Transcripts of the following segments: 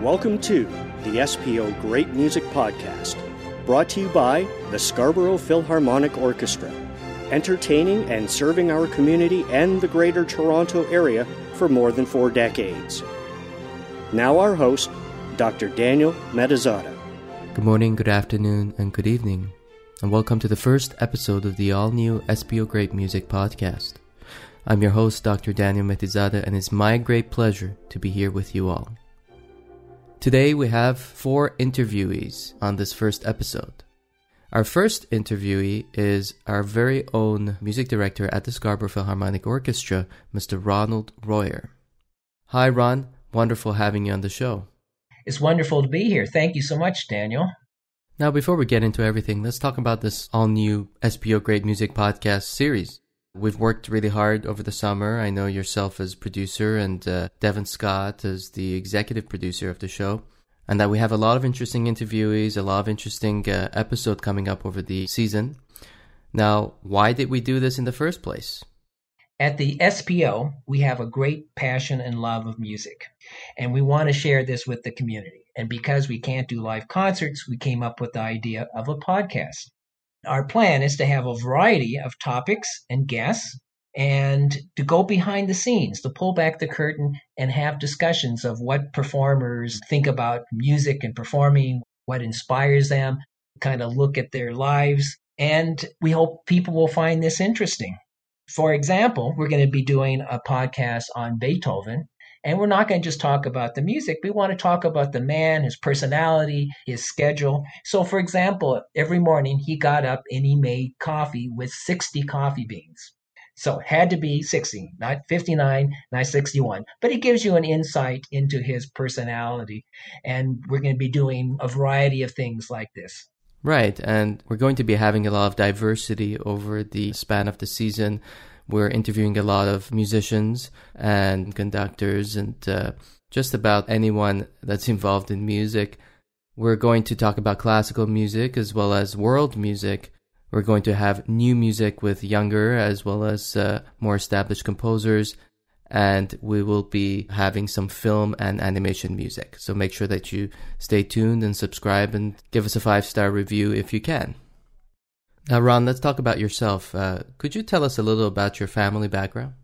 Welcome to the SPO Great Music Podcast, brought to you by the Scarborough Philharmonic Orchestra, entertaining and serving our community and the Greater Toronto Area for more than four decades. Now, our host, Dr. Daniel Mehdizadeh. Good morning, good afternoon, and good evening, and welcome to the first episode of the all new SPO Great Music Podcast. I'm your host, Dr. Daniel Mehdizadeh, and it's my great pleasure to be here with you all. Today we have four interviewees on this first episode. Our first interviewee is our very own music director at the Scarborough Philharmonic Orchestra, Mr. Ronald Royer. Hi, Ron. Wonderful having you on the show. It's wonderful to be here. Thank you so much, Daniel. Now, before we get into everything, let's talk about this all new SPO Great Music Podcast series. We've worked really hard over the summer. I know yourself as producer and uh, Devin Scott as the executive producer of the show. And that we have a lot of interesting interviewees, a lot of interesting uh, episode coming up over the season. Now, why did we do this in the first place? At the SPO, we have a great passion and love of music, and we want to share this with the community. And because we can't do live concerts, we came up with the idea of a podcast. Our plan is to have a variety of topics and guests and to go behind the scenes, to pull back the curtain and have discussions of what performers think about music and performing, what inspires them, kind of look at their lives. And we hope people will find this interesting. For example, we're going to be doing a podcast on Beethoven and we're not going to just talk about the music. We want to talk about the man, his personality, his schedule. So, for example, every morning he got up and he made coffee with 60 coffee beans. So had to be 60, not 59, not 61. But it gives you an insight into his personality. And we're going to be doing a variety of things like this. Right. And we're going to be having a lot of diversity over the span of the season. We're interviewing a lot of musicians and conductors and uh, just about anyone that's involved in music. We're going to talk about classical music as well as world music. We're going to have new music with younger as well as uh, more established composers. And we will be having some film and animation music. So make sure that you stay tuned and subscribe and give us a five star review if you can. Now, Ron, let's talk about yourself. Uh, could you tell us a little about your family background?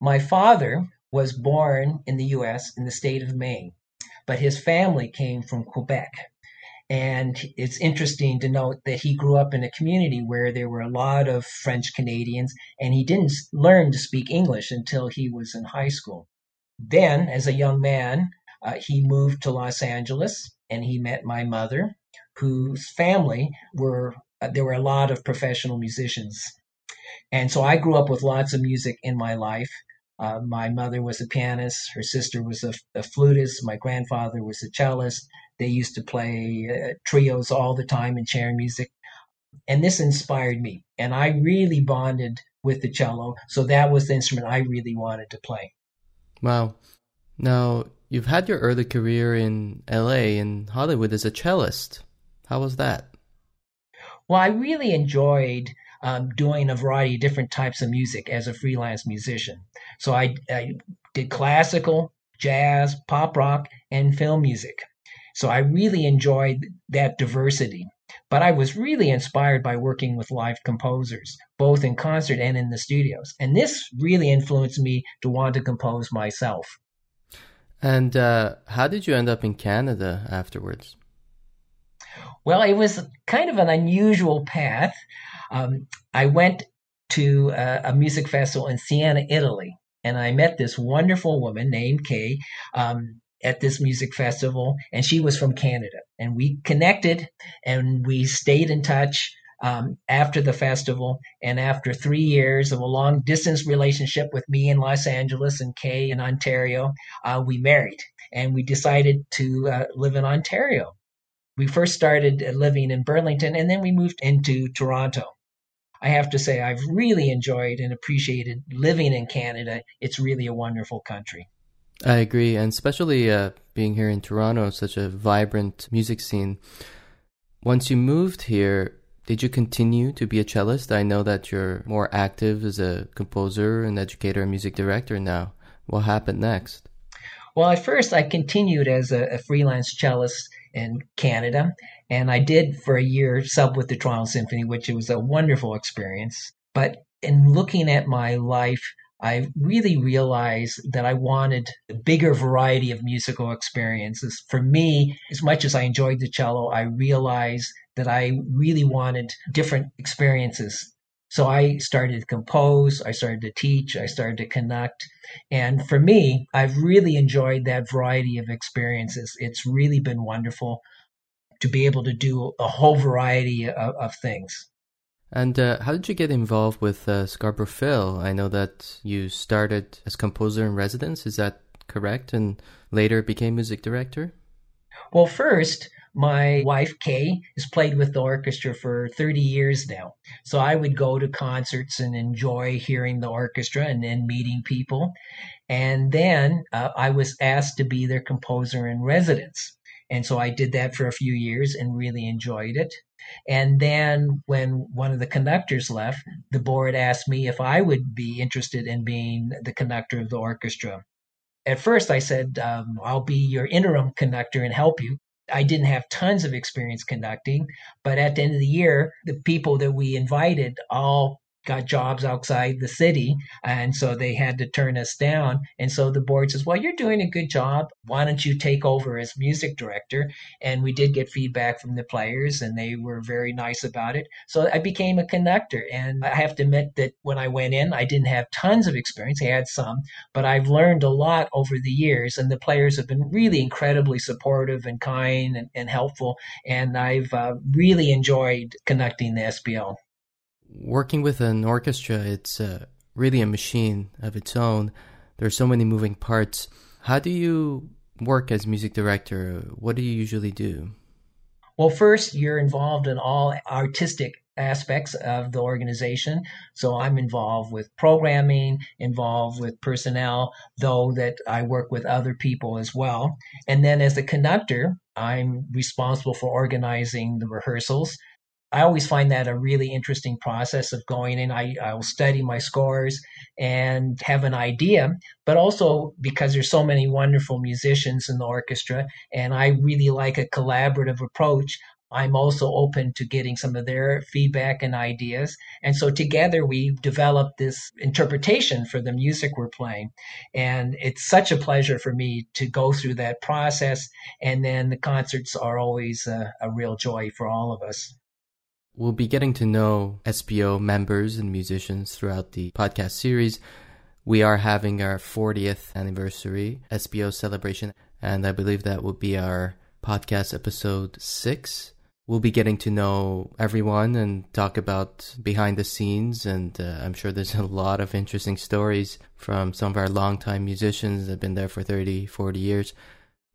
My father was born in the U.S. in the state of Maine, but his family came from Quebec. And it's interesting to note that he grew up in a community where there were a lot of French Canadians, and he didn't learn to speak English until he was in high school. Then, as a young man, uh, he moved to Los Angeles and he met my mother, whose family were there were a lot of professional musicians. And so I grew up with lots of music in my life. Uh, my mother was a pianist, her sister was a, a, flutist, my grandfather was a cellist. They used to play uh, trios all the time and chair music. And this inspired me. And I really bonded with the cello. So that was the instrument I really wanted to play. Wow. Now, you've had your early career in LA and Hollywood as a cellist. How was that? Well, I really enjoyed um, doing a variety of different types of music as a freelance musician. So I, I did classical, jazz, pop rock, and film music. So I really enjoyed that diversity. But I was really inspired by working with live composers, both in concert and in the studios. And this really influenced me to want to compose myself. And uh, how did you end up in Canada afterwards? Well, it was kind of an unusual path. Um, I went to a, a, music festival in Siena, Italy, and I met this wonderful woman named Kay um, at this music festival, and she was from Canada. And we connected and we stayed in touch. Um, after the festival and after three years of a long distance relationship with me in Los Angeles and Kay in Ontario, uh, we married and we decided to uh, live in Ontario we first started living in Burlington and then we moved into Toronto. I have to say, I've really enjoyed and appreciated living in Canada. It's really a wonderful country. I agree, and especially uh, being here in Toronto, such a vibrant music scene. Once you moved here, did you continue to be a cellist? I know that you're more active as a composer and educator and music director now. What happened next? Well, at first, I continued as a, a freelance cellist in Canada, and I did for a year sub with the Toronto Symphony, which was a wonderful experience. But in looking at my life, I really realized that I wanted a bigger variety of musical experiences. For me, as much as I enjoyed the cello, I realized that I really wanted different experiences so I started to compose, I started to teach, I started to conduct. And for me, I've really enjoyed that variety of experiences. It's really been wonderful to be able to do a whole variety of, of things. And uh, how did you get involved with uh, Scarborough Phil? I know that you started as composer in residence, is that correct? And later became music director? Well, first, my wife, Kay, has played with the orchestra for 30 years now. So I would go to concerts and enjoy hearing the orchestra and then meeting people. And then uh, I was asked to be their composer in residence. And so I did that for a few years and really enjoyed it. And then when one of the conductors left, the board asked me if I would be interested in being the conductor of the orchestra. At first, I said, um, I'll be your interim conductor and help you. I didn't have tons of experience conducting, but at the end of the year, the people that we invited all got jobs outside the city and so they had to turn us down. And so the board says well you're doing a good job. Why don't you take over as music director? And we did get feedback from the players and they were very nice about it. So i became a conductor and i have to admit that when i went in i didn't have tons of experience. I had some but i've learned a lot over the years and the players have been really incredibly supportive and kind and, and helpful and i've uh, really enjoyed conducting the SPO working with an orchestra, it's uh, really a machine of its own. There are so many moving parts. How do you work as music director? What do you usually do? Well, first, you're involved in all artistic aspects of the organization. So I'm involved with programming, involved with personnel, though that I work with other people as well. And then as a conductor, I'm responsible for organizing the rehearsals, I always find that a really interesting process of going in. I, I'll study my scores and have an idea, but also because there's so many wonderful musicians in the orchestra, and I really like a collaborative approach. I'm also open to getting some of their feedback and ideas. And so together we developed this interpretation for the music we're playing. And it's such a pleasure for me to go through that process. And then the concerts are always a, a real joy for all of us. We'll be getting to know SPO members and musicians throughout the podcast series. We are having our 40th anniversary SPO celebration, and I believe that will be our podcast episode six. We'll be getting to know everyone and talk about behind the scenes, and uh, I'm sure there's a lot of interesting stories from some of our longtime musicians that have been there for 30, 40 years.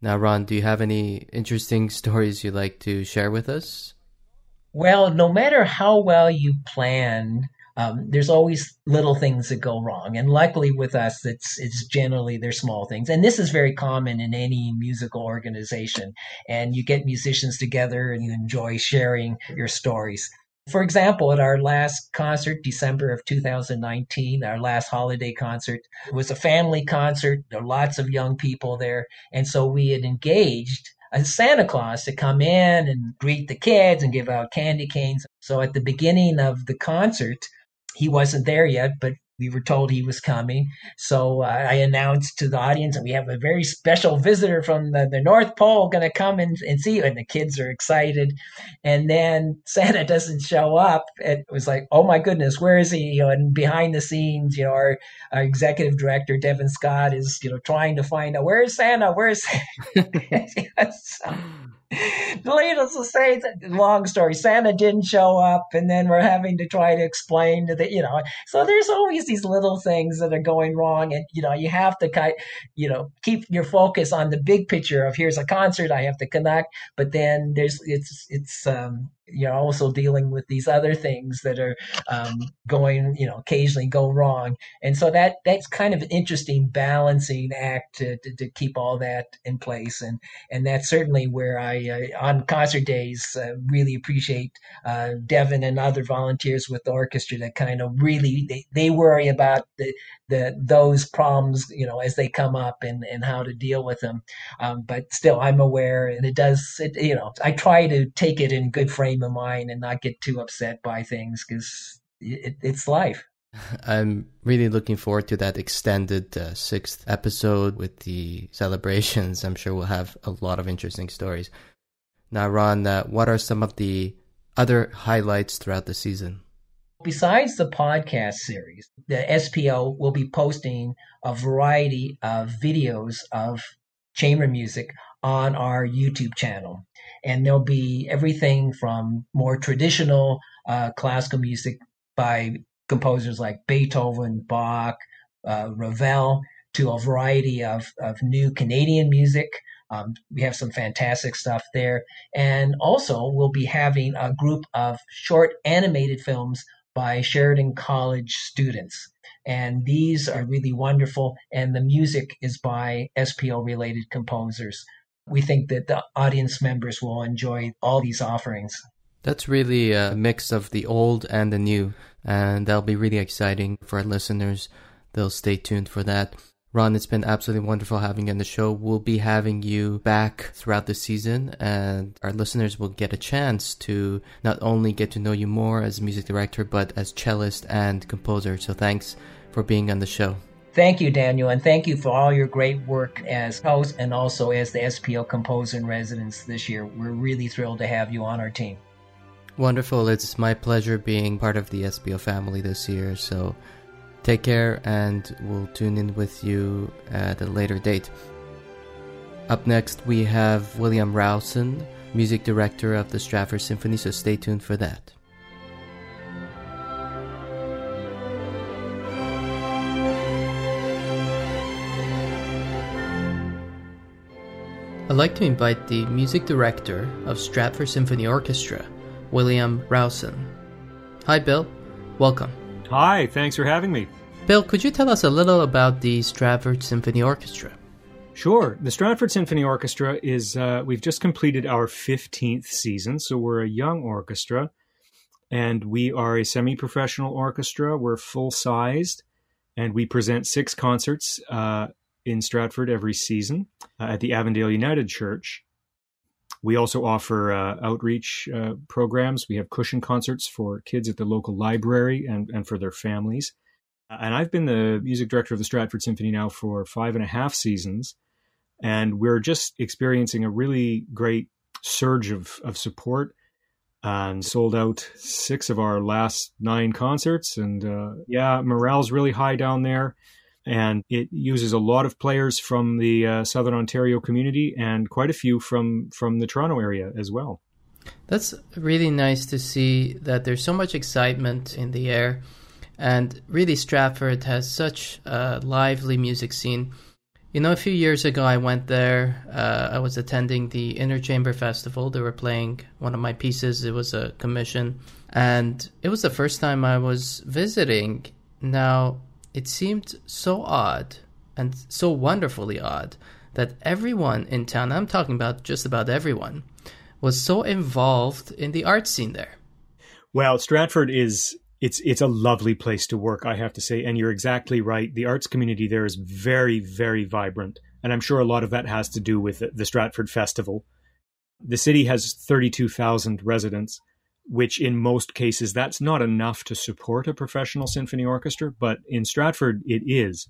Now, Ron, do you have any interesting stories you'd like to share with us? Well, no matter how well you plan, um, there's always little things that go wrong, and luckily with us, it's it's generally they're small things, and this is very common in any musical organization. And you get musicians together, and you enjoy sharing your stories. For example, at our last concert, December of 2019, our last holiday concert, was a family concert. There were lots of young people there, and so we had engaged a Santa Claus to come in and greet the kids and give out candy canes. So at the beginning of the concert, he wasn't there yet, but we were told he was coming. So uh, I announced to the audience, and we have a very special visitor from the, the North Pole going to come and, and see you. And the kids are excited. And then Santa doesn't show up. It was like, oh my goodness, where is he? You know, and behind the scenes, you know, our, our executive director, Devin Scott, is, you know, trying to find out where's Santa? Where's Santa? so, needless to say, long story, Santa didn't show up, and then we're having to try to explain to the, you know, so there's always these little things that are going wrong, and you know, you have to kind, you know, keep your focus on the big picture of here's a concert I have to connect, but then there's it's it's um you're also dealing with these other things that are um, going, you know, occasionally go wrong. And so that that's kind of an interesting balancing act to, to, to keep all that in place. And and that's certainly where I uh, on concert days uh, really appreciate uh, Devin and other volunteers with the orchestra that kind of really they, they worry about the the those problems, you know, as they come up and and how to deal with them. Um, but still, I'm aware, and it does, it, you know, I try to take it in good frame of mind and not get too upset by things because it, it's life. I'm really looking forward to that extended uh, sixth episode with the celebrations. I'm sure we'll have a lot of interesting stories. Now, Ron, uh, what are some of the other highlights throughout the season? Besides the podcast series, the SPO will be posting a variety of videos of chamber music on our YouTube channel. And there'll be everything from more traditional uh, classical music by composers like Beethoven, Bach, uh, Ravel, to a variety of, of new Canadian music. Um, we have some fantastic stuff there. And also, we'll be having a group of short animated films by Sheridan College students. And these are really wonderful. And the music is by SPO related composers. We think that the audience members will enjoy all these offerings. That's really a mix of the old and the new, and that'll be really exciting for our listeners. They'll stay tuned for that. Ron, it's been absolutely wonderful having you on the show. We'll be having you back throughout the season, and our listeners will get a chance to not only get to know you more as music director, but as cellist and composer. So thanks for being on the show. Thank you, Daniel, and thank you for all your great work as host and also as the SPO composer in residence this year. We're really thrilled to have you on our team. Wonderful. It's my pleasure being part of the SPO family this year. So Take care, and we'll tune in with you at a later date. Up next, we have William Rowson, music director of the Stratford Symphony, so stay tuned for that. I'd like to invite the music director of Stratford Symphony Orchestra, William Rowson. Hi, Bill. Welcome. Hi, thanks for having me. Bill, could you tell us a little about the Stratford Symphony Orchestra? Sure. The Stratford Symphony Orchestra is, uh, we've just completed our 15th season, so we're a young orchestra, and we are a semi professional orchestra. We're full sized, and we present six concerts uh, in Stratford every season uh, at the Avondale United Church. We also offer uh, outreach uh, programs. We have cushion concerts for kids at the local library and, and for their families. And I've been the music director of the Stratford Symphony now for five and a half seasons. And we're just experiencing a really great surge of, of support and sold out six of our last nine concerts. And uh, yeah, morale's really high down there and it uses a lot of players from the uh, Southern Ontario community and quite a few from from the Toronto area as well. That's really nice to see that there's so much excitement in the air, and really Stratford has such a lively music scene. You know, a few years ago, I went there. Uh, I was attending the Inner Chamber Festival. They were playing one of my pieces. It was a commission, and it was the first time I was visiting. Now, it seemed so odd and so wonderfully odd that everyone in town, I'm talking about just about everyone, was so involved in the art scene there. Well, Stratford is it's it's a lovely place to work, I have to say, and you're exactly right. The arts community there is very very vibrant, and I'm sure a lot of that has to do with the Stratford Festival. The city has 32,000 residents, which in most cases that's not enough to support a professional symphony orchestra, but in Stratford it is.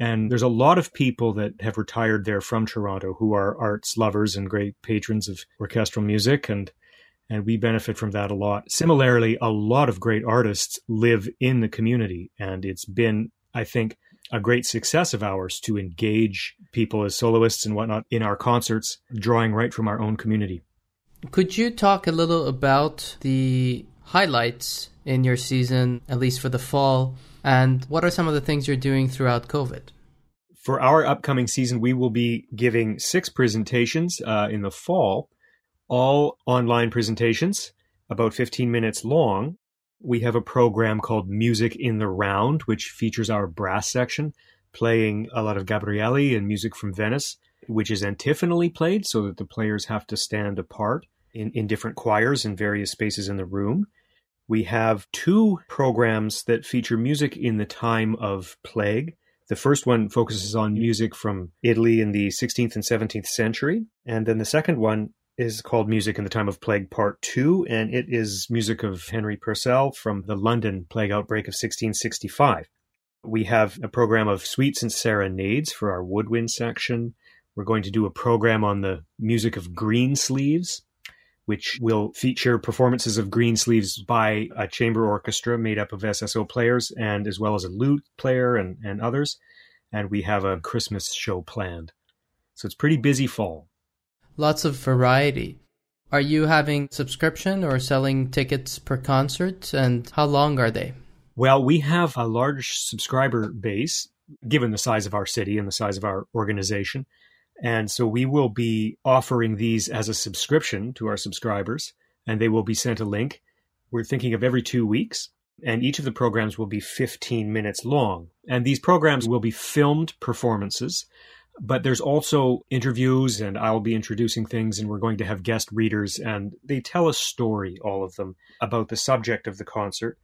And there's a lot of people that have retired there from Toronto who are arts lovers and great patrons of orchestral music and and we benefit from that a lot. Similarly, a lot of great artists live in the community and it's been I think a great success of ours to engage people as soloists and whatnot in our concerts, drawing right from our own community. Could you talk a little about the highlights in your season, at least for the fall, and what are some of the things you're doing throughout COVID? For our upcoming season, we will be giving six presentations uh, in the fall, all online presentations. about 15 minutes long. We have a program called Music in the Round, which features our brass section playing a lot of Gabrieli and music from Venice, which is antiphonally played so that the players have to stand apart in, in different choirs in various spaces in the room. We have two programs that feature music in the time of plague. The first one focuses on music from Italy in the 16th and 17th century. And then the second one is called Music in the Time of Plague Part 2, and it is music of Henry Purcell from the London plague outbreak of 1665. We have a program of suites and serenades for our woodwind section. We're going to do a program on the music of Greensleeves, which will feature performances of Greensleeves by a chamber orchestra made up of SSO players and as well as a lute player and, and others. And we have a Christmas show planned. So it's pretty busy fall lots of variety. Are you having subscription or selling tickets per concert and how long are they? Well, we have a large subscriber base given the size of our city and the size of our organization. And so we will be offering these as a subscription to our subscribers and they will be sent a link. We're thinking of every 2 weeks and each of the programs will be 15 minutes long. And these programs will be filmed performances but there's also interviews and I'll be introducing things and we're going to have guest readers and they tell a story, all of them, about the subject of the concert.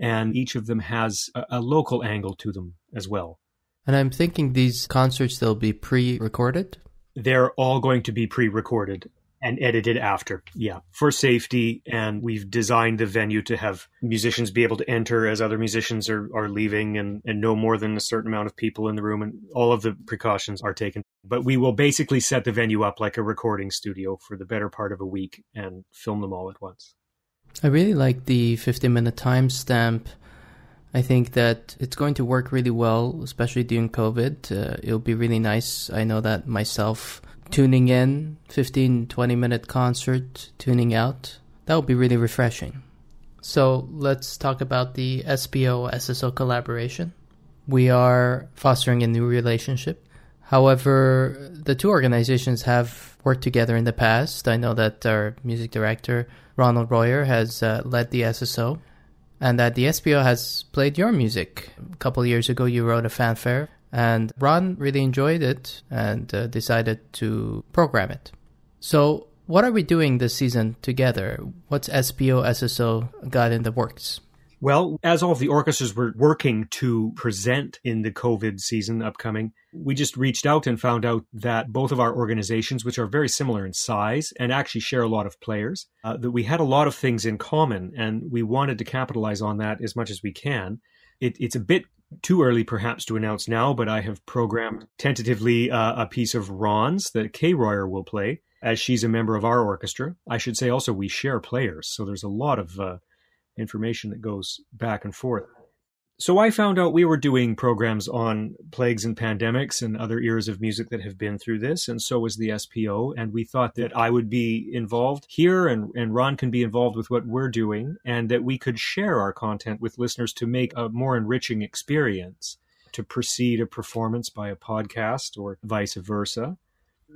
And each of them has a, a local angle to them as well. And I'm thinking these concerts, they'll be pre recorded? They're all going to be pre recorded and edited after. Yeah, for safety. And we've designed the venue to have musicians be able to enter as other musicians are, are leaving and, and no more than a certain amount of people in the room. And all of the precautions are taken. But we will basically set the venue up like a recording studio for the better part of a week and film them all at once. I really like the 50 minute timestamp. I think that it's going to work really well, especially during COVID. Uh, it'll be really nice. I know that myself tuning in, 15, 20 minute concert, tuning out. That would be really refreshing. So let's talk about the SPO SSO collaboration. We are fostering a new relationship. However, the two organizations have worked together in the past. I know that our music director, Ronald Royer, has uh, led the SSO and that the SPO has played your music. A couple years ago, you wrote a fanfare and Ron really enjoyed it and uh, decided to program it. So, what are we doing this season together? What's SPO SSO got in the works? Well, as all of the orchestras were working to present in the COVID season upcoming, we just reached out and found out that both of our organizations, which are very similar in size and actually share a lot of players, uh, that we had a lot of things in common and we wanted to capitalize on that as much as we can. It, it's a bit too early perhaps to announce now, but I have programmed tentatively uh, a piece of Ron's that Kay Royer will play as she's a member of our orchestra. I should say also we share players, so there's a lot of uh, information that goes back and forth. So I found out we were doing programs on plagues and pandemics and other eras of music that have been through this, and so was the SPO. And we thought that I would be involved here and, and Ron can be involved with what we're doing, and that we could share our content with listeners to make a more enriching experience to precede a performance by a podcast or vice versa.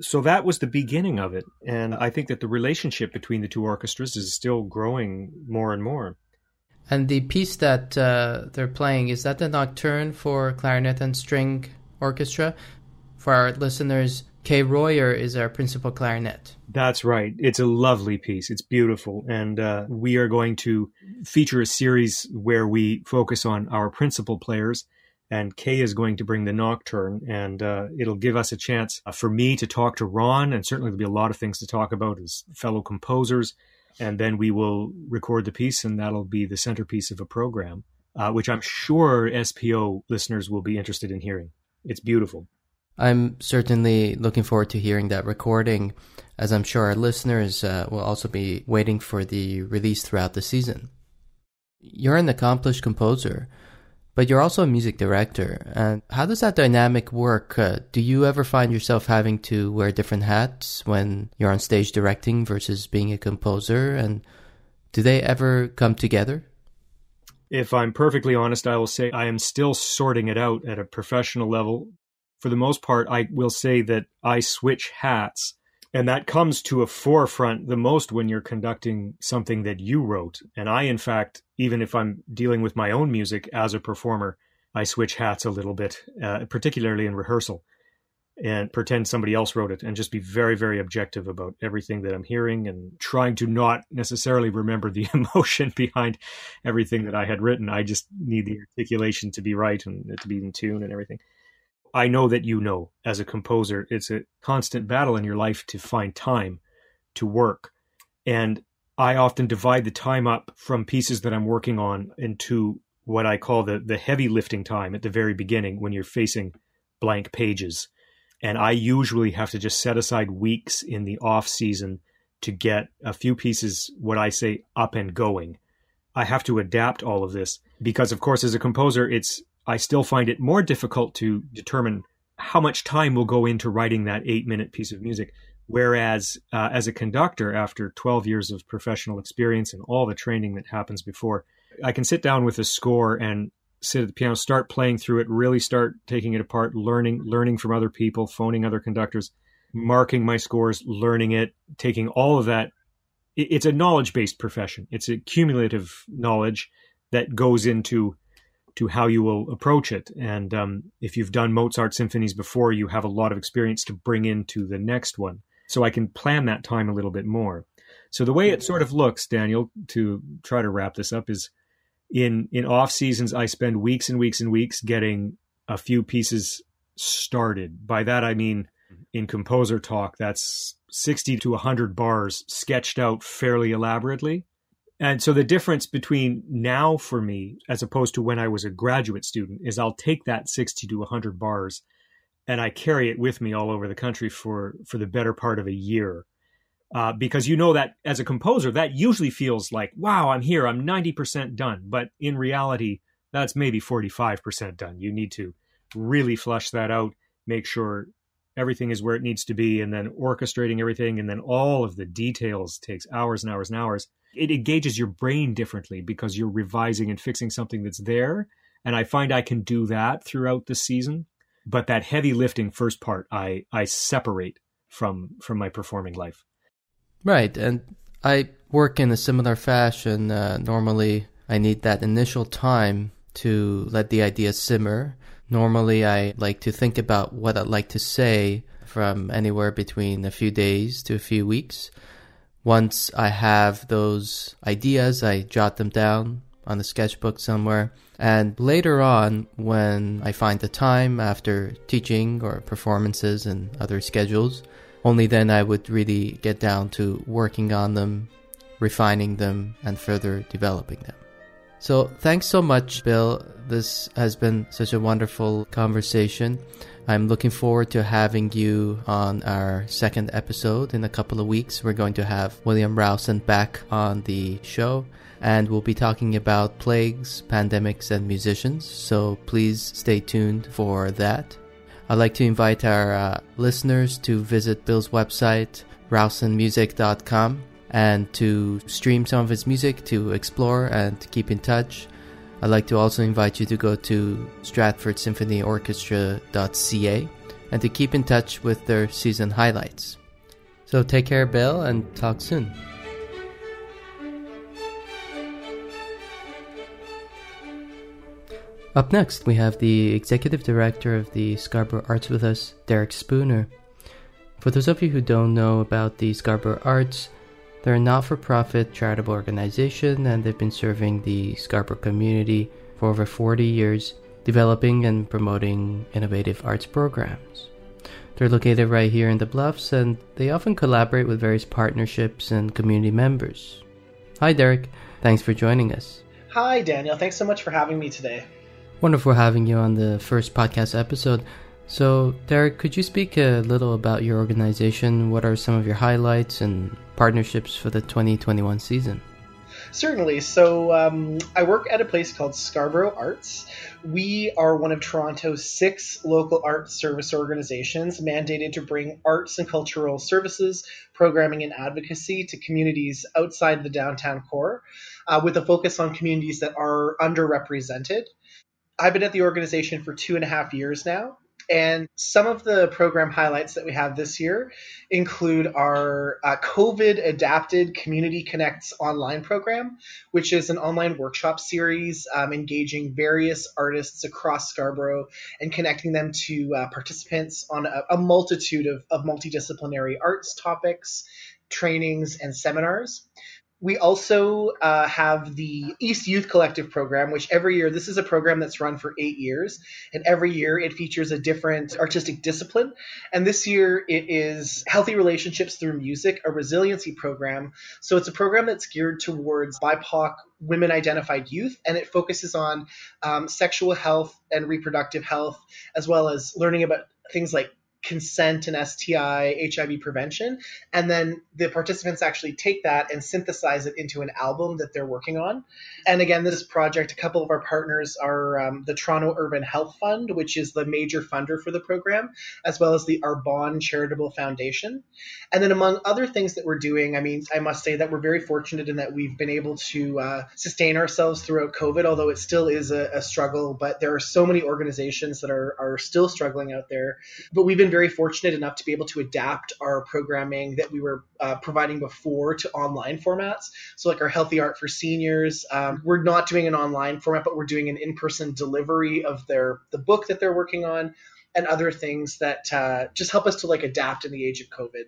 So that was the beginning of it. And I think that the relationship between the two orchestras is still growing more and more. And the piece that uh, they're playing is that the nocturne for clarinet and string orchestra. For our listeners, Kay Royer is our principal clarinet. That's right. It's a lovely piece. It's beautiful, and uh, we are going to feature a series where we focus on our principal players. And Kay is going to bring the nocturne, and uh, it'll give us a chance uh, for me to talk to Ron, and certainly there'll be a lot of things to talk about as fellow composers and then we will record the piece, and that'll be the centerpiece of a program, uh, which I'm sure SPO listeners will be interested in hearing. It's beautiful. I'm certainly looking forward to hearing that recording, as I'm sure our listeners uh, will also be waiting for the release throughout the season. You're an accomplished composer. But you're also a music director. And how does that dynamic work? Uh, do you ever find yourself having to wear different hats when you're on stage directing versus being a composer? And do they ever come together? If I'm perfectly honest, I will say I am still sorting it out at a professional level. For the most part, I will say that I switch hats And that comes to a forefront the most when you're conducting something that you wrote. And I, in fact, even if I'm dealing with my own music as a performer, I switch hats a little bit, uh, particularly in rehearsal, and pretend somebody else wrote it and just be very, very objective about everything that I'm hearing and trying to not necessarily remember the emotion behind everything that I had written. I just need the articulation to be right and to be in tune and everything. I know that you know as a composer, it's a constant battle in your life to find time to work. And I often divide the time up from pieces that I'm working on into what I call the, the heavy lifting time at the very beginning when you're facing blank pages. And I usually have to just set aside weeks in the off season to get a few pieces, what I say, up and going. I have to adapt all of this because, of course, as a composer, it's I still find it more difficult to determine how much time will go into writing that eight minute piece of music. Whereas uh, as a conductor, after 12 years of professional experience and all the training that happens before, I can sit down with a score and sit at the piano, start playing through it, really start taking it apart, learning, learning from other people, phoning other conductors, marking my scores, learning it, taking all of that. It's a knowledge based profession. It's a cumulative knowledge that goes into to how you will approach it. And um, if you've done Mozart symphonies before, you have a lot of experience to bring into the next one. So I can plan that time a little bit more. So the way it mm-hmm. sort of looks, Daniel, to try to wrap this up, is in in off seasons I spend weeks and weeks and weeks getting a few pieces started. By that I mean mm-hmm. in composer talk, that's 60 to 100 bars sketched out fairly elaborately and so the difference between now for me, as opposed to when I was a graduate student, is I'll take that 60 to 100 bars and I carry it with me all over the country for, for the better part of a year. Uh, because you know that as a composer, that usually feels like, wow, I'm here, I'm 90% done. But in reality, that's maybe 45% done. You need to really flush that out, make sure everything is where it needs to be, and then orchestrating everything, and then all of the details takes hours and hours and hours it engages your brain differently because you're revising and fixing something that's there. And I find I can do that throughout the season. But that heavy lifting first part, I, I separate from from my performing life. Right, and I work in a similar fashion. Uh, normally, I need that initial time to let the idea simmer. Normally, I like to think about what I'd like to say from anywhere between a few days to a few weeks. Once I have those ideas, I jot them down on a sketchbook somewhere. And later on, when I find the time after teaching or performances and other schedules, only then I would really get down to working on them, refining them, and further developing them. So, thanks so much, Bill. This has been such a wonderful conversation. I'm looking forward to having you on our second episode in a couple of weeks. We're going to have William Rowson back on the show, and we'll be talking about plagues, pandemics, and musicians. So please stay tuned for that. I'd like to invite our uh, listeners to visit Bill's website, rowsonmusic.com, and to stream some of his music, to explore and keep in touch. I'd like to also invite you to go to stratfordsymphonyorchestra.ca and to keep in touch with their season highlights. So take care, Bill, and talk soon. Up next, we have the Executive Director of the Scarborough Arts with us, Derek Spooner. For those of you who don't know about the Scarborough Arts, they're a not for profit charitable organization and they've been serving the Scarborough community for over 40 years, developing and promoting innovative arts programs. They're located right here in the Bluffs and they often collaborate with various partnerships and community members. Hi, Derek. Thanks for joining us. Hi, Daniel. Thanks so much for having me today. Wonderful having you on the first podcast episode. So, Derek, could you speak a little about your organization? What are some of your highlights and partnerships for the 2021 season? Certainly. So, um, I work at a place called Scarborough Arts. We are one of Toronto's six local art service organizations mandated to bring arts and cultural services, programming, and advocacy to communities outside the downtown core, uh, with a focus on communities that are underrepresented. I've been at the organization for two and a half years now, And some of the program highlights that we have this year include our uh, COVID adapted Community Connects online program, which is an online workshop series um, engaging various artists across Scarborough and connecting them to uh, participants on a, a multitude of, of multidisciplinary arts topics, trainings, and seminars. We also uh, have the East Youth Collective program, which every year, this is a program that's run for eight years, and every year it features a different artistic discipline. And this year it is Healthy Relationships Through Music, a resiliency program. So it's a program that's geared towards BIPOC women identified youth, and it focuses on um, sexual health and reproductive health, as well as learning about things like consent and STI, HIV prevention. And then the participants actually take that and synthesize it into an album that they're working on. And again, this project, a couple of our partners are um, the Toronto Urban Health Fund, which is the major funder for the program, as well as the Arbonne Charitable Foundation. And then among other things that we're doing, I mean, I must say that we're very fortunate in that we've been able to uh, sustain ourselves throughout COVID, although it still is a, a struggle. But there are so many organizations that are, are still struggling out there. But we've been very fortunate enough to be able to adapt our programming that we were uh, providing before to online formats. So, like our Healthy Art for Seniors, um, we're not doing an online format, but we're doing an in-person delivery of their the book that they're working on, and other things that uh, just help us to like adapt in the age of COVID.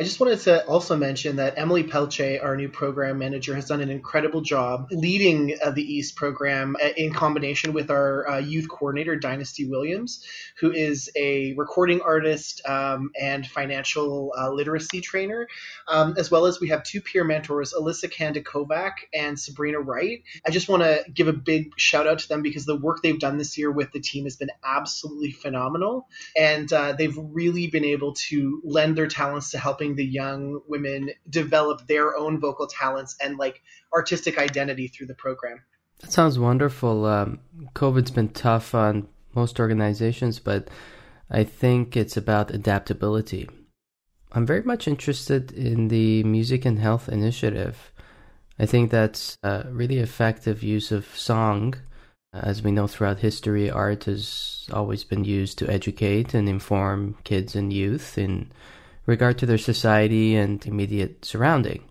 I just wanted to also mention that Emily Pelche, our new program manager, has done an incredible job leading uh, the East program uh, in combination with our uh, youth coordinator, Dynasty Williams, who is a recording artist um, and financial uh, literacy trainer, um, as well as we have two peer mentors, Alyssa Kandikovac and Sabrina Wright. I just want to give a big shout out to them because the work they've done this year with the team has been absolutely phenomenal. And uh, they've really been able to lend their talents to helping helping the young women develop their own vocal talents and like artistic identity through the program. That sounds wonderful. Um, COVID's been tough on most organizations, but I think it's about adaptability. I'm very much interested in the Music and Health Initiative. I think that's a really effective use of song. As we know throughout history, art has always been used to educate and inform kids and youth in regard to their society and immediate surrounding.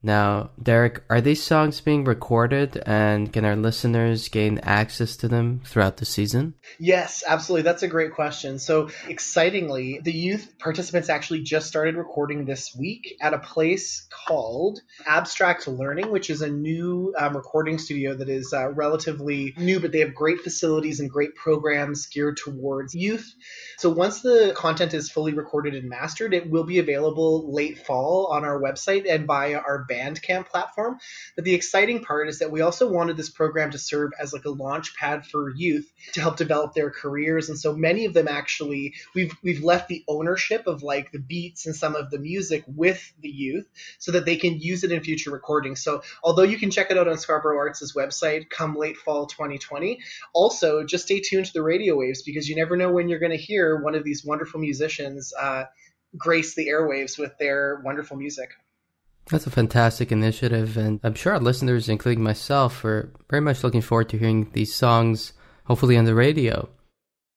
Now, Derek, are these songs being recorded and can our listeners gain access to them throughout the season? Yes, absolutely. That's a great question. So, excitingly, the youth participants actually just started recording this week at a place called Abstract Learning, which is a new um, recording studio that is uh, relatively new, but they have great facilities and great programs geared towards youth. So, once the content is fully recorded and mastered, it will be available late fall on our website and via our Bandcamp platform. But the exciting part is that we also wanted this program to serve as like a launch pad for youth to help develop their careers. And so many of them actually we've we've left the ownership of like the beats and some of the music with the youth so that they can use it in future recordings. So although you can check it out on Scarborough Arts' website come late fall 2020, also just stay tuned to the radio waves because you never know when you're going to hear one of these wonderful musicians uh, grace the airwaves with their wonderful music. That's a fantastic initiative, and I'm sure our listeners, including myself, are very much looking forward to hearing these songs, hopefully on the radio.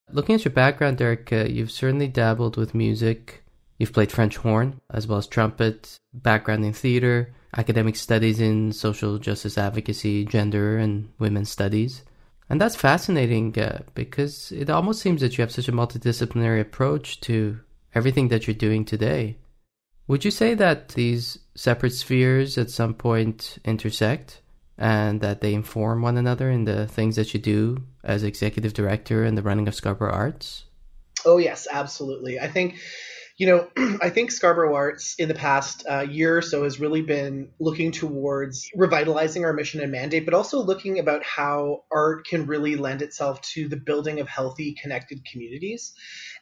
Looking at your background, Derek, uh, you've certainly dabbled with music. You've played French horn, as well as trumpet, background in theater, academic studies in social justice advocacy, gender, and women's studies. And that's fascinating uh, because it almost seems that you have such a multidisciplinary approach to everything that you're doing today. Would you say that these separate spheres at some point intersect and that they inform one another in the things that you do as executive director in the running of Scarborough Arts? Oh, yes, absolutely. I think you know, I think Scarborough Arts in the past uh, year or so has really been looking towards revitalizing our mission and mandate, but also looking about how art can really lend itself to the building of healthy, connected communities.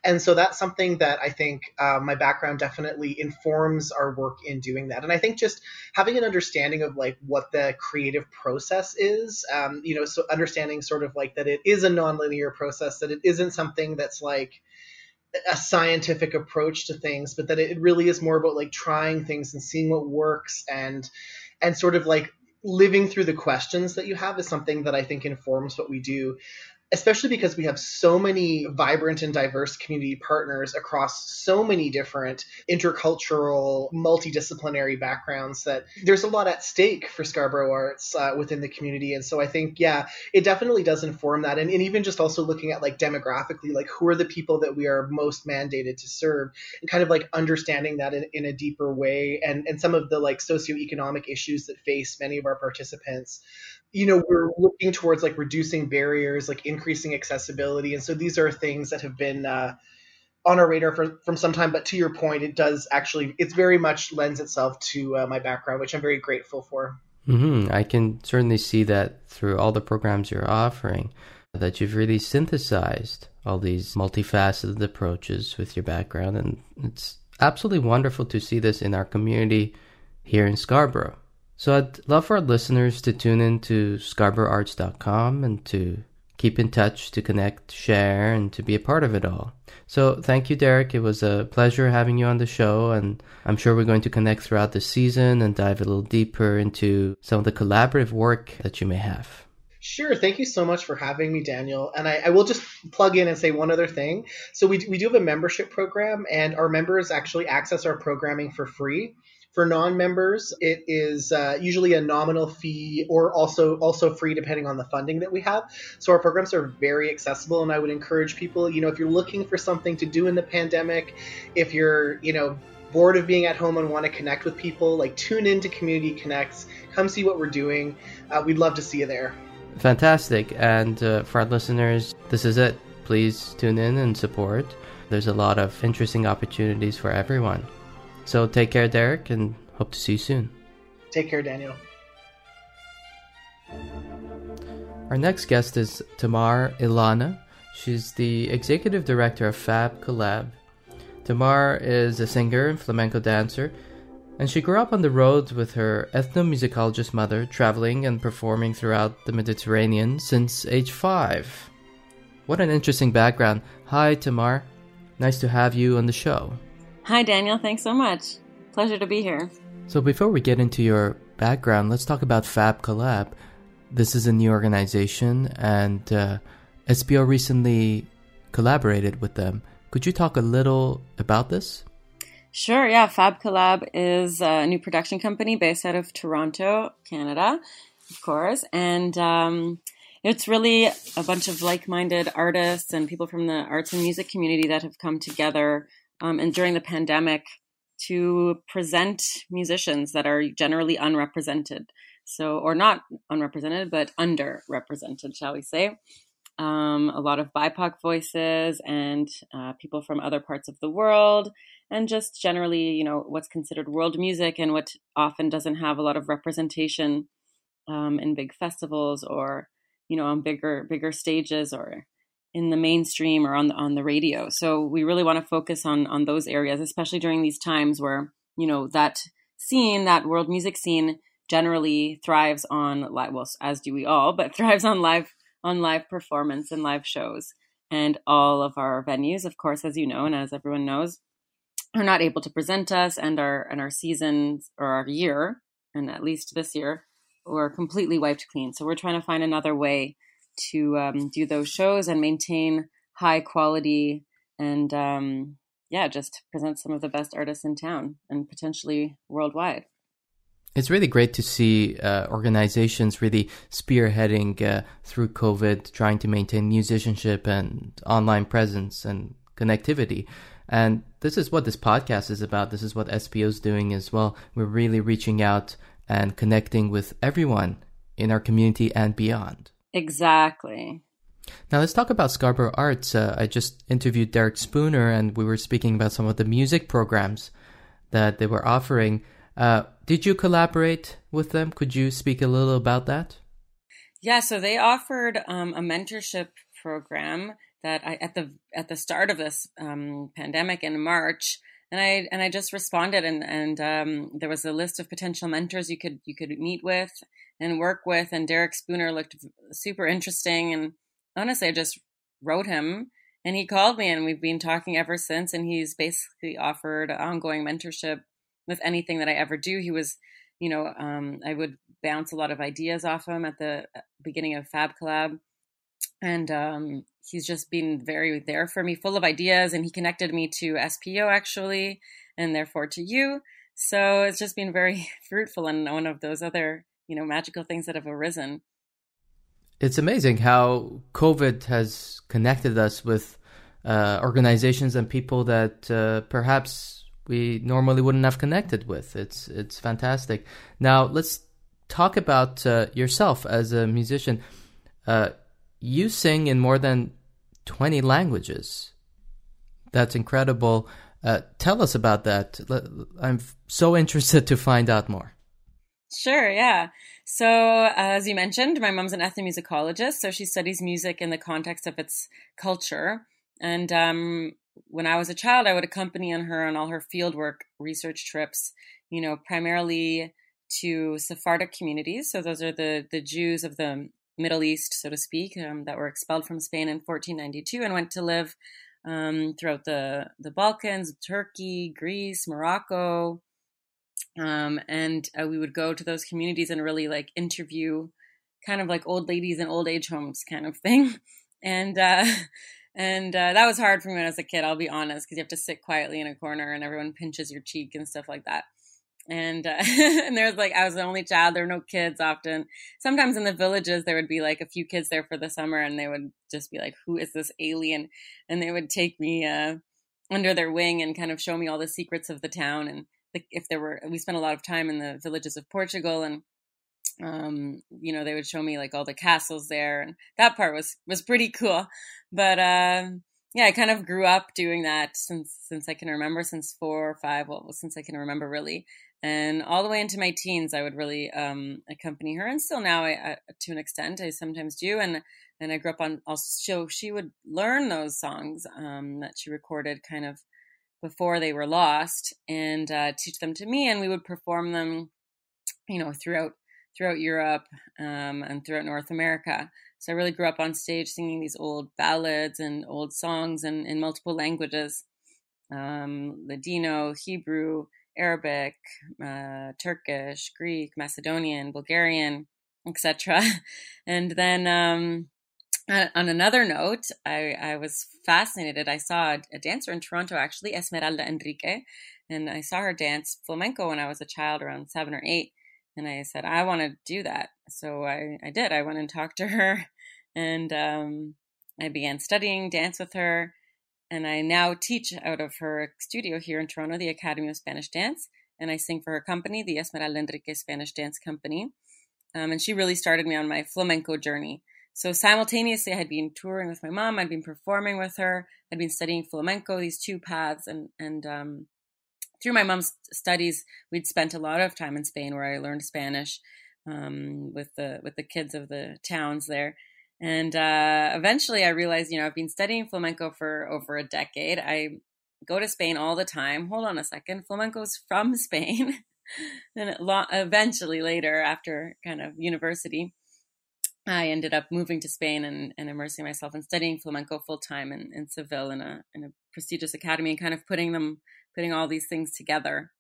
And so that's something that I think uh, my background definitely informs our work in doing that. And I think just having an understanding of like what the creative process is, um, you know, so understanding sort of like that it is a nonlinear process, that it isn't something that's like, a scientific approach to things, but that it really is more about like trying things and seeing what works and and sort of like living through the questions that you have is something that I think informs what we do. Especially because we have so many vibrant and diverse community partners across so many different intercultural, multidisciplinary backgrounds that there's a lot at stake for Scarborough Arts uh, within the community. And so I think, yeah, it definitely does inform that. And, and even just also looking at like demographically, like who are the people that we are most mandated to serve and kind of like understanding that in, in a deeper way and, and some of the like socioeconomic issues that face many of our participants you know we're looking towards like reducing barriers like increasing accessibility and so these are things that have been uh, on our radar for, from some time but to your point it does actually it's very much lends itself to uh, my background which i'm very grateful for mm-hmm. i can certainly see that through all the programs you're offering that you've really synthesized all these multifaceted approaches with your background and it's absolutely wonderful to see this in our community here in scarborough so I'd love for our listeners to tune in to scarborougharts.com and to keep in touch, to connect, share, and to be a part of it all. So thank you, Derek. It was a pleasure having you on the show, and I'm sure we're going to connect throughout the season and dive a little deeper into some of the collaborative work that you may have. Sure. Thank you so much for having me, Daniel. And I, I, will just plug in and say one other thing. So we, we do have a membership program, and our members actually access our programming for free. For non-members, it is uh, usually a nominal fee or also also free depending on the funding that we have. So our programs are very accessible, and I would encourage people, you know, if you're looking for something to do in the pandemic, if you're, you know, bored of being at home and want to connect with people, like tune into Community Connects, come see what we're doing. Uh, we'd love to see you there. Fantastic. And uh, for our listeners, this is it. Please tune in and support. There's a lot of interesting opportunities for everyone. So take care, Derek, and hope to see you soon. Take care, Daniel. Our next guest is Tamar Ilana. She's the executive director of Fab Collab. Tamar is a singer and flamenco dancer, and she grew up on the road with her ethnomusicologist mother, traveling and performing throughout the Mediterranean since age five. What an interesting background. Hi, Tamar. Nice to have you on the show. Hi, Daniel. Thanks so much. Pleasure to be here. So, before we get into your background, let's talk about Fab Collab. This is a new organization, and uh, SPO recently collaborated with them. Could you talk a little about this? Sure, yeah. Fab Collab is a new production company based out of Toronto, Canada, of course. And um, it's really a bunch of like minded artists and people from the arts and music community that have come together um, and during the pandemic to present musicians that are generally unrepresented. So, or not unrepresented, but underrepresented, shall we say. Um, a lot of BIPOC voices and uh, people from other parts of the world, and just generally, you know, what's considered world music and what often doesn't have a lot of representation um, in big festivals or, you know, on bigger bigger stages or in the mainstream or on the on the radio. So we really want to focus on on those areas, especially during these times where you know that scene, that world music scene, generally thrives on live. Well, as do we all, but thrives on live on live performance and live shows. And all of our venues, of course, as you know, and as everyone knows, are not able to present us, and our and our seasons or our year, and at least this year, were completely wiped clean. So we're trying to find another way to um, do those shows and maintain high quality and um, yeah, just present some of the best artists in town and potentially worldwide. It's really great to see uh, organizations really spearheading uh, through COVID, trying to maintain musicianship and online presence and connectivity. And this is what this podcast is about. This is what SPO is doing as well. We're really reaching out and connecting with everyone in our community and beyond. Exactly. Now let's talk about Scarborough Arts. Uh, I just interviewed Derek Spooner, and we were speaking about some of the music programs that they were offering. Uh, did you collaborate with them? Could you speak a little about that? Yeah, so they offered um, a mentorship program that I at the at the start of this um, pandemic in March, and I and I just responded, and and um, there was a list of potential mentors you could you could meet with, and work with. And Derek Spooner looked super interesting. And honestly, I just wrote him and he called me and we've been talking ever since. And he's basically offered ongoing mentorship with anything that I ever do. He was, you know, um, I would bounce a lot of ideas off him at the uh, beginning of Fab Collab. And um, he's just been very there for me, full of ideas, and he connected me to SPO actually, and therefore to you. So it's just been very fruitful and one of those other you know magical things that have arisen. It's amazing how COVID has connected us with uh, organizations and people that uh, perhaps we normally wouldn't have connected with. It's it's fantastic. Now let's talk about uh, yourself as a musician. Uh, you sing in more than twenty languages. That's incredible. Uh, tell us about that. I'm so interested to find out more. Sure, yeah. So, uh, as you mentioned, my mom's an ethnomusicologist, so she studies music in the context of its culture. And um, when I was a child, I would accompany her on all her fieldwork research trips, you know, primarily to Sephardic communities. So, those are the, the Jews of the Middle East, so to speak, um, that were expelled from Spain in 1492 and went to live um, throughout the, the Balkans, Turkey, Greece, Morocco. Um, and uh, we would go to those communities and really like interview kind of like old ladies in old age homes kind of thing. And, uh, and uh, that was hard for me when I was a kid, I'll be honest, because you have to sit quietly in a corner and everyone pinches your cheek and stuff like that and uh, and there was like I was the only child. There were no kids often. Sometimes in the villages there would be like a few kids there for the summer, and they would just be like, "Who is this alien?" And they would take me uh, under their wing and kind of show me all the secrets of the town. And if there were, we spent a lot of time in the villages of Portugal, and um, you know, they would show me like all the castles there, and that part was was pretty cool. But uh, yeah, I kind of grew up doing that since since I can remember, since four or five, well, since I can remember really and all the way into my teens i would really um, accompany her and still now I, I, to an extent i sometimes do. And and i grew up on also so she would learn those songs um, that she recorded kind of before they were lost and uh, teach them to me. And we would perform them you know throughout throughout europe um, and throughout north america. So i really grew up on stage singing these old ballads and old songs and in multiple languages um, ladino hebrew Arabic, uh, Turkish, Greek, Macedonian, Bulgarian, etc. And then um, on another note, I, I, was fascinated. I saw a, dancer in Toronto, actually, Esmeralda Enrique, and I saw her dance flamenco when I was a child, around seven or eight. And I said, I want to do that. So I, I did. I went and talked to her, and um, I began studying dance with her and I now teach out of her studio here in Toronto, the Academy of Spanish Dance, and I sing for her company, the Esmeralda Enrique Spanish Dance Company. Um, and she really started me on my flamenco journey. So simultaneously, I had been touring with my mom, I'd been performing with her, I'd been studying flamenco, these two paths, and and um, through my mom's studies, we'd spent a lot of time in Spain where I learned Spanish um, with the with the kids of the towns there. And uh, eventually I realized, you know, I've been studying flamenco for over a decade. I go to Spain all the time. Hold on a second. Flamenco's from Spain. and eventually later, after kind of university, I ended up moving to Spain and, and immersing myself in studying flamenco full time in, in Seville in a, in a prestigious academy and kind of putting them, putting all these things together.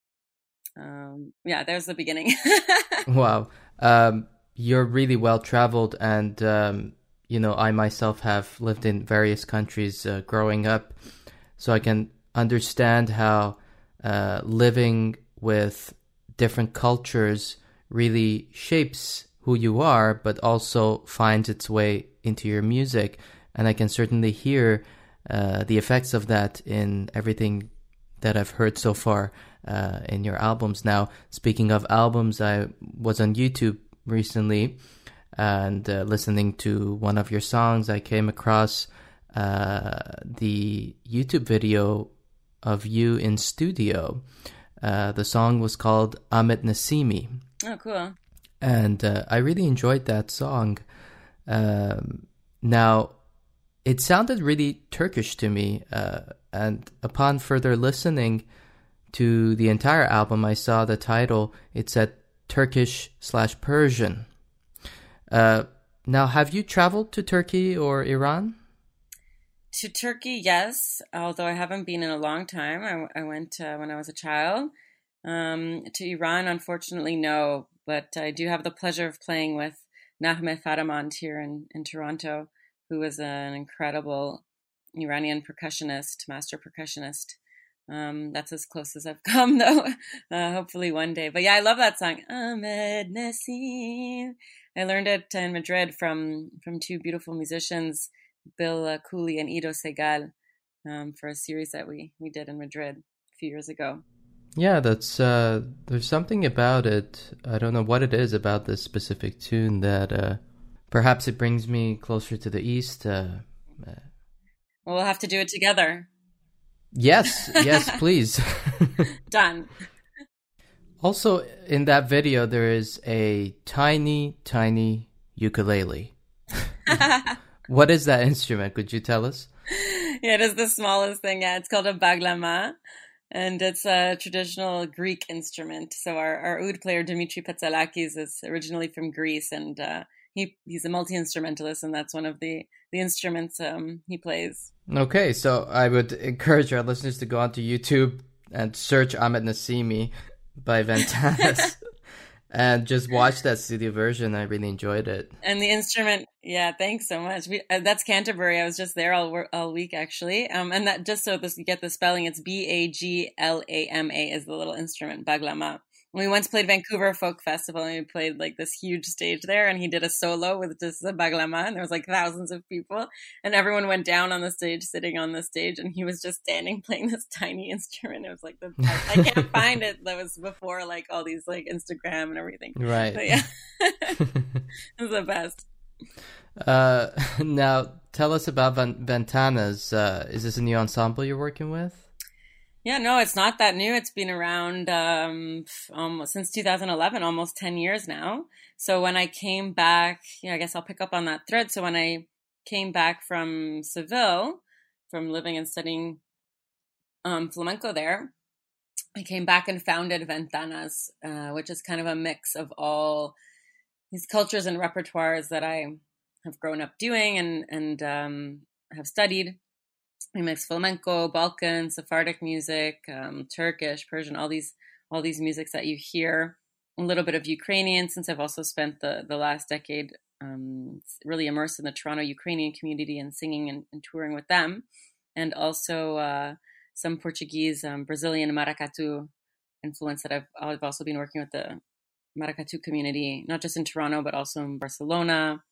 Um, yeah, there's the beginning. wow. Um, you're really well traveled and um, you know, I myself have lived in various countries uh, growing up, so I can understand how uh, living with different cultures really shapes who you are, but also finds its way into your music. And I can certainly hear uh, the effects of that in everything that I've heard so far uh, in your albums. Now, speaking of albums, I was on YouTube recently and uh, listening to one of your songs, I came across uh, the YouTube video of you in studio. Uh, the song was called Amit Nasimi. Oh, cool. And uh, I really enjoyed that song. Um, now, it sounded really Turkish to me. Uh, and upon further listening to the entire album, I saw the title. It said Turkish slash Persian. Uh, now, have you traveled to Turkey or Iran? To Turkey, yes, although I haven't been in a long time. I, I went uh, when I was a child. Um, to Iran, unfortunately, no, but I do have the pleasure of playing with Naghmeh Farahmand here in, in Toronto who is an incredible Iranian percussionist, master percussionist. Um, that's as close as I've come, though. Uh, hopefully one day. But yeah, I love that song, Ahmed Nassim. I learned it in Madrid from from two beautiful musicians, Bill uh, Cooley and Ido Segal, um, for a series that we we did in Madrid a few years ago. Yeah, that's uh, there's something about it. I don't know what it is about this specific tune that uh, perhaps it brings me closer to the east. Uh, well, we'll have to do it together. Yes, yes, please. Done. Also, in that video, there is a tiny, tiny ukulele. what is that instrument? Could you tell us? Yeah, it is the smallest thing. Yeah, it's called a baglama, and it's a traditional Greek instrument. So our, our oud player Dimitri Petsalakis is originally from Greece, and uh, he he's a multi instrumentalist, and that's one of the the instruments um, he plays. Okay, so I would encourage our listeners to go onto YouTube and search Ahmed Nassimi by Ventanas. and just watch that studio version. I really enjoyed it. And the instrument, yeah, thanks so much. We, uh, that's Canterbury. I was just there all all week actually. Um, and that just so this you get the spelling, it's B A G L A M A is the little instrument, baglama we once played Vancouver Folk Festival and we played like this huge stage there and he did a solo with just a baglama and there was like thousands of people and everyone went down on the stage sitting on the stage and he was just standing playing this tiny instrument. It was like the I, I can't find it. That was before like all these like Instagram and everything. Right. But yeah. it was the best. Uh now tell us about Ventanas. Uh, is this a new ensemble you're working with? Yeah, no, it's not that new. It's been around um, almost since 2011, almost 10 years now. So when I came back, yeah, I guess I'll pick up on that thread. So when I came back from Seville, from living and studying um, flamenco there, I came back and founded Ventanas, uh, which is kind of a mix of all these cultures and repertoires that I have grown up doing and and um, have studied we mix flamenco, Balkan, Sephardic music, um, Turkish, Persian, all these all these musics that you hear. A little bit of Ukrainian, since I've also spent the the last decade um, really immersed in the Toronto Ukrainian community and singing and, and touring with them, and also uh, some Portuguese, um, Brazilian maracatu influence that I've I've also been working with the maracatu community, not just in Toronto but also in Barcelona,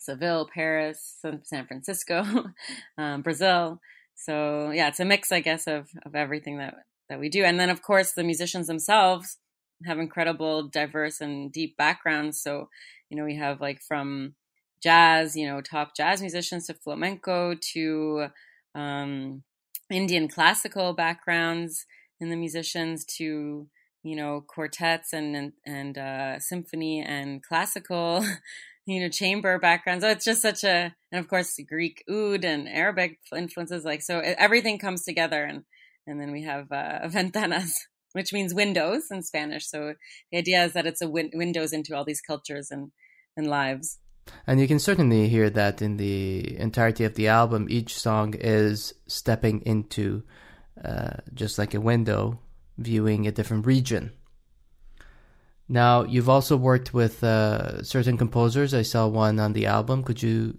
Seville, Paris, San Francisco, um, Brazil. So yeah, it's a mix, I guess, of of everything that that we do, and then of course the musicians themselves have incredible, diverse, and deep backgrounds. So you know we have like from jazz, you know, top jazz musicians to flamenco to um, Indian classical backgrounds in the musicians to you know quartets and and, and uh, symphony and classical you know, chamber background. So it's just such a, and of course Greek oud and Arabic influences. Like, so everything comes together and, and then we have uh, ventanas, which means windows in Spanish. So the idea is that it's a win- windows into all these cultures and, and lives. And you can certainly hear that in the entirety of the album. Each song is stepping into uh, just like a window, viewing a different region. Now, you've also worked with uh, certain composers. I saw one on the album. Could you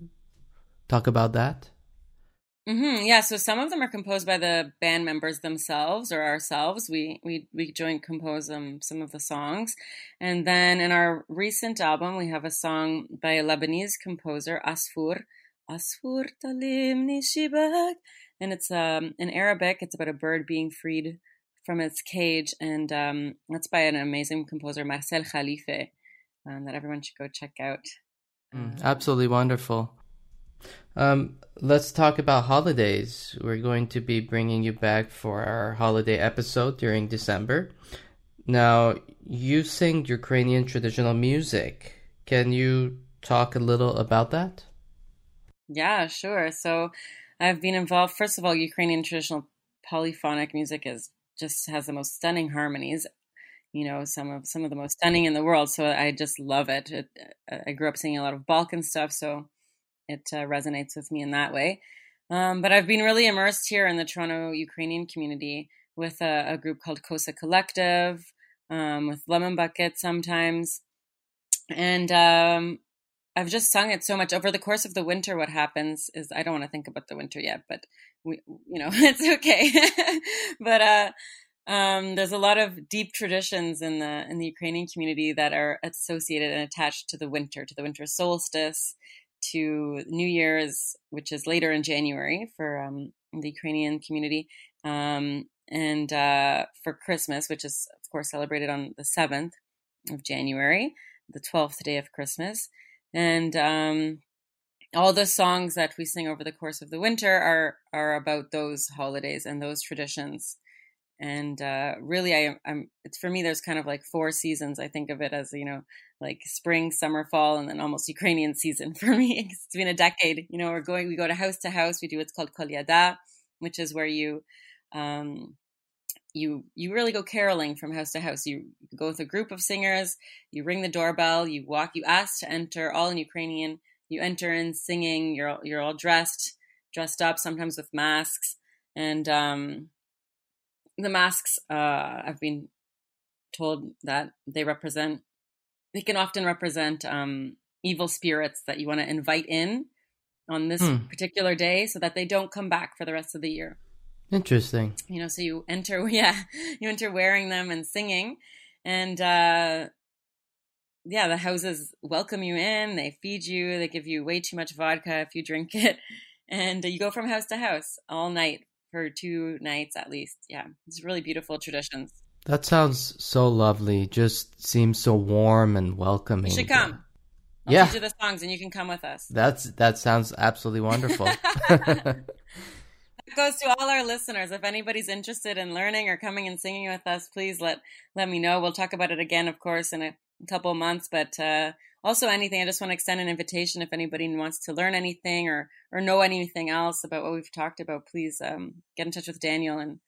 talk about that? Mm-hmm. Yeah, so some of them are composed by the band members themselves or ourselves. We we we joint compose um, some of the songs, and then in our recent album, we have a song by a Lebanese composer, Asfur, Asfur Talimni Shibak, and it's um, in Arabic. It's about a bird being freed from its cage, and um, that's by an amazing composer, Marcel Khalife, um, that everyone should go check out. Mm, absolutely wonderful. Um, let's talk about holidays. We're going to be bringing you back for our holiday episode during December. Now, you sing Ukrainian traditional music. Can you talk a little about that? Yeah, sure. So, I've been involved. First of all, Ukrainian traditional polyphonic music is just has the most stunning harmonies you know some of some of the most stunning in the world so i just love it, it uh, i grew up singing a lot of balkan stuff so it uh, resonates with me in that way. Um, but i've been really immersed here in the toronto ukrainian community with a, a group called kosa collective um, with lemon bucket sometimes. And um, I've just sung it so much over the course of the winter. What happens is I don't want to think about the winter yet, but we, you know, it's okay. but uh, um, there's a lot of deep traditions in the in the Ukrainian community that are associated and attached to the winter, to the winter solstice, to New Year's, which is later in January for um, the Ukrainian community, um, and uh, for Christmas, which is of course celebrated on the seventh of January, the twelfth day of Christmas, and um, all the songs that we sing over the course of the winter are are about those holidays and those traditions. And uh, really I, am it's for me there's kind of like four seasons i think of it as you know like spring summer fall and then almost ukrainian season for me. It's been a decade you know we're going we go to house to house we do what's called kolyada which is where you um, you you really go caroling from house to house you go with a group of singers you ring the doorbell you walk you ask to enter all in ukrainian you enter in singing you're you're all dressed dressed up sometimes with masks and um, the masks uh, I've been told that they represent they can often represent um, evil spirits that you want to invite in on this hmm. particular day so that they don't come back for the rest of the year. Interesting. You know, so you enter, yeah, you enter wearing them and singing, and uh, yeah, the houses welcome you in. They feed you. They give you way too much vodka if you drink it, and you go from house to house all night for two nights at least. Yeah, it's really beautiful traditions. That sounds so lovely. Just seems so warm and welcoming. You should come. I'll yeah. teach you the songs and you can come with us. That's that sounds absolutely wonderful. goes to all our listeners. If anybody's interested in learning or coming and singing with us, please let let me know. We'll talk about it again, of course, in a couple months. But uh, also anything, I just want to extend an invitation if anybody wants to learn anything or or know anything else about what we've talked about. Please um, get in touch with Daniel and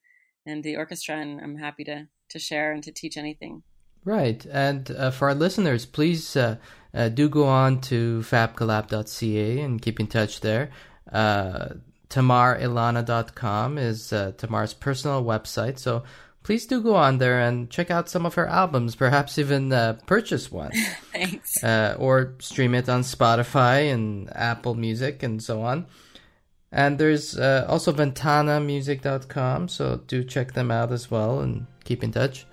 and the orchestra, and I'm happy to to share and to teach anything. Right, and uh, for our listeners, please uh, uh, do go on to fabcollab.ca and keep in touch there. Uh, TamarIlana.com is uh, Tamar's personal website, so please do go on there and check out some of her albums, perhaps even uh, purchase one. Thanks. Uh, or stream it on Spotify and Apple Music and so on. And there's uh, also ventanamusic.com, so do check them out as well and keep in touch.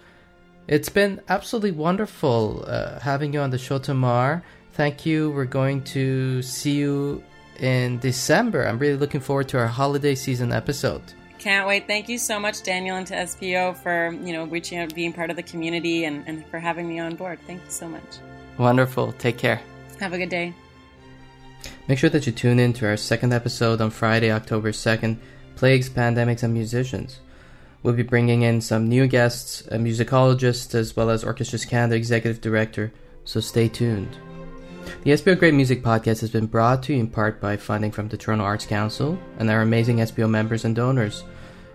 It's been absolutely wonderful uh, having you on the show, Tamar. Thank you. We're going to see you in December. I'm really looking forward to our holiday season episode. Can't wait. Thank you so much, Daniel, and to SPO for you know reaching out, being part of the community, and, and for having me on board. Thank you so much. Wonderful. Take care. Have a good day. Make sure that you tune in to our second episode on Friday, October 2nd Plagues, Pandemics, and Musicians. We'll be bringing in some new guests, a musicologist, as well as Orchestras Canada Executive Director, so stay tuned. The SPO Great Music Podcast has been brought to you in part by funding from the Toronto Arts Council and our amazing SPO members and donors.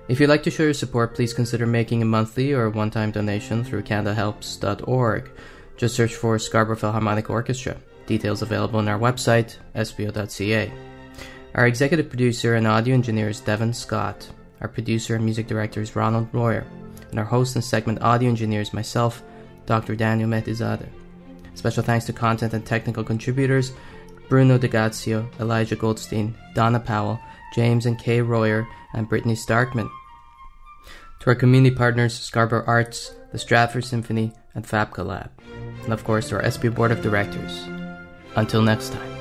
If you'd like to show your support, please consider making a monthly or one time donation through CanadaHelps.org. Just search for Scarborough Philharmonic Orchestra. Details available on our website, spo.ca. Our executive producer and audio engineer is Devin Scott. Our producer and music director is Ronald Royer. And our host and segment audio engineer is myself, Dr. Daniel Mehdizadeh. Special thanks to content and technical contributors Bruno DeGazio, Elijah Goldstein, Donna Powell, James and Kay Royer, and Brittany Starkman. To our community partners, Scarborough Arts, the Stratford Symphony, and Fab Collab. And of course, to our SPO Board of Directors. Until next time.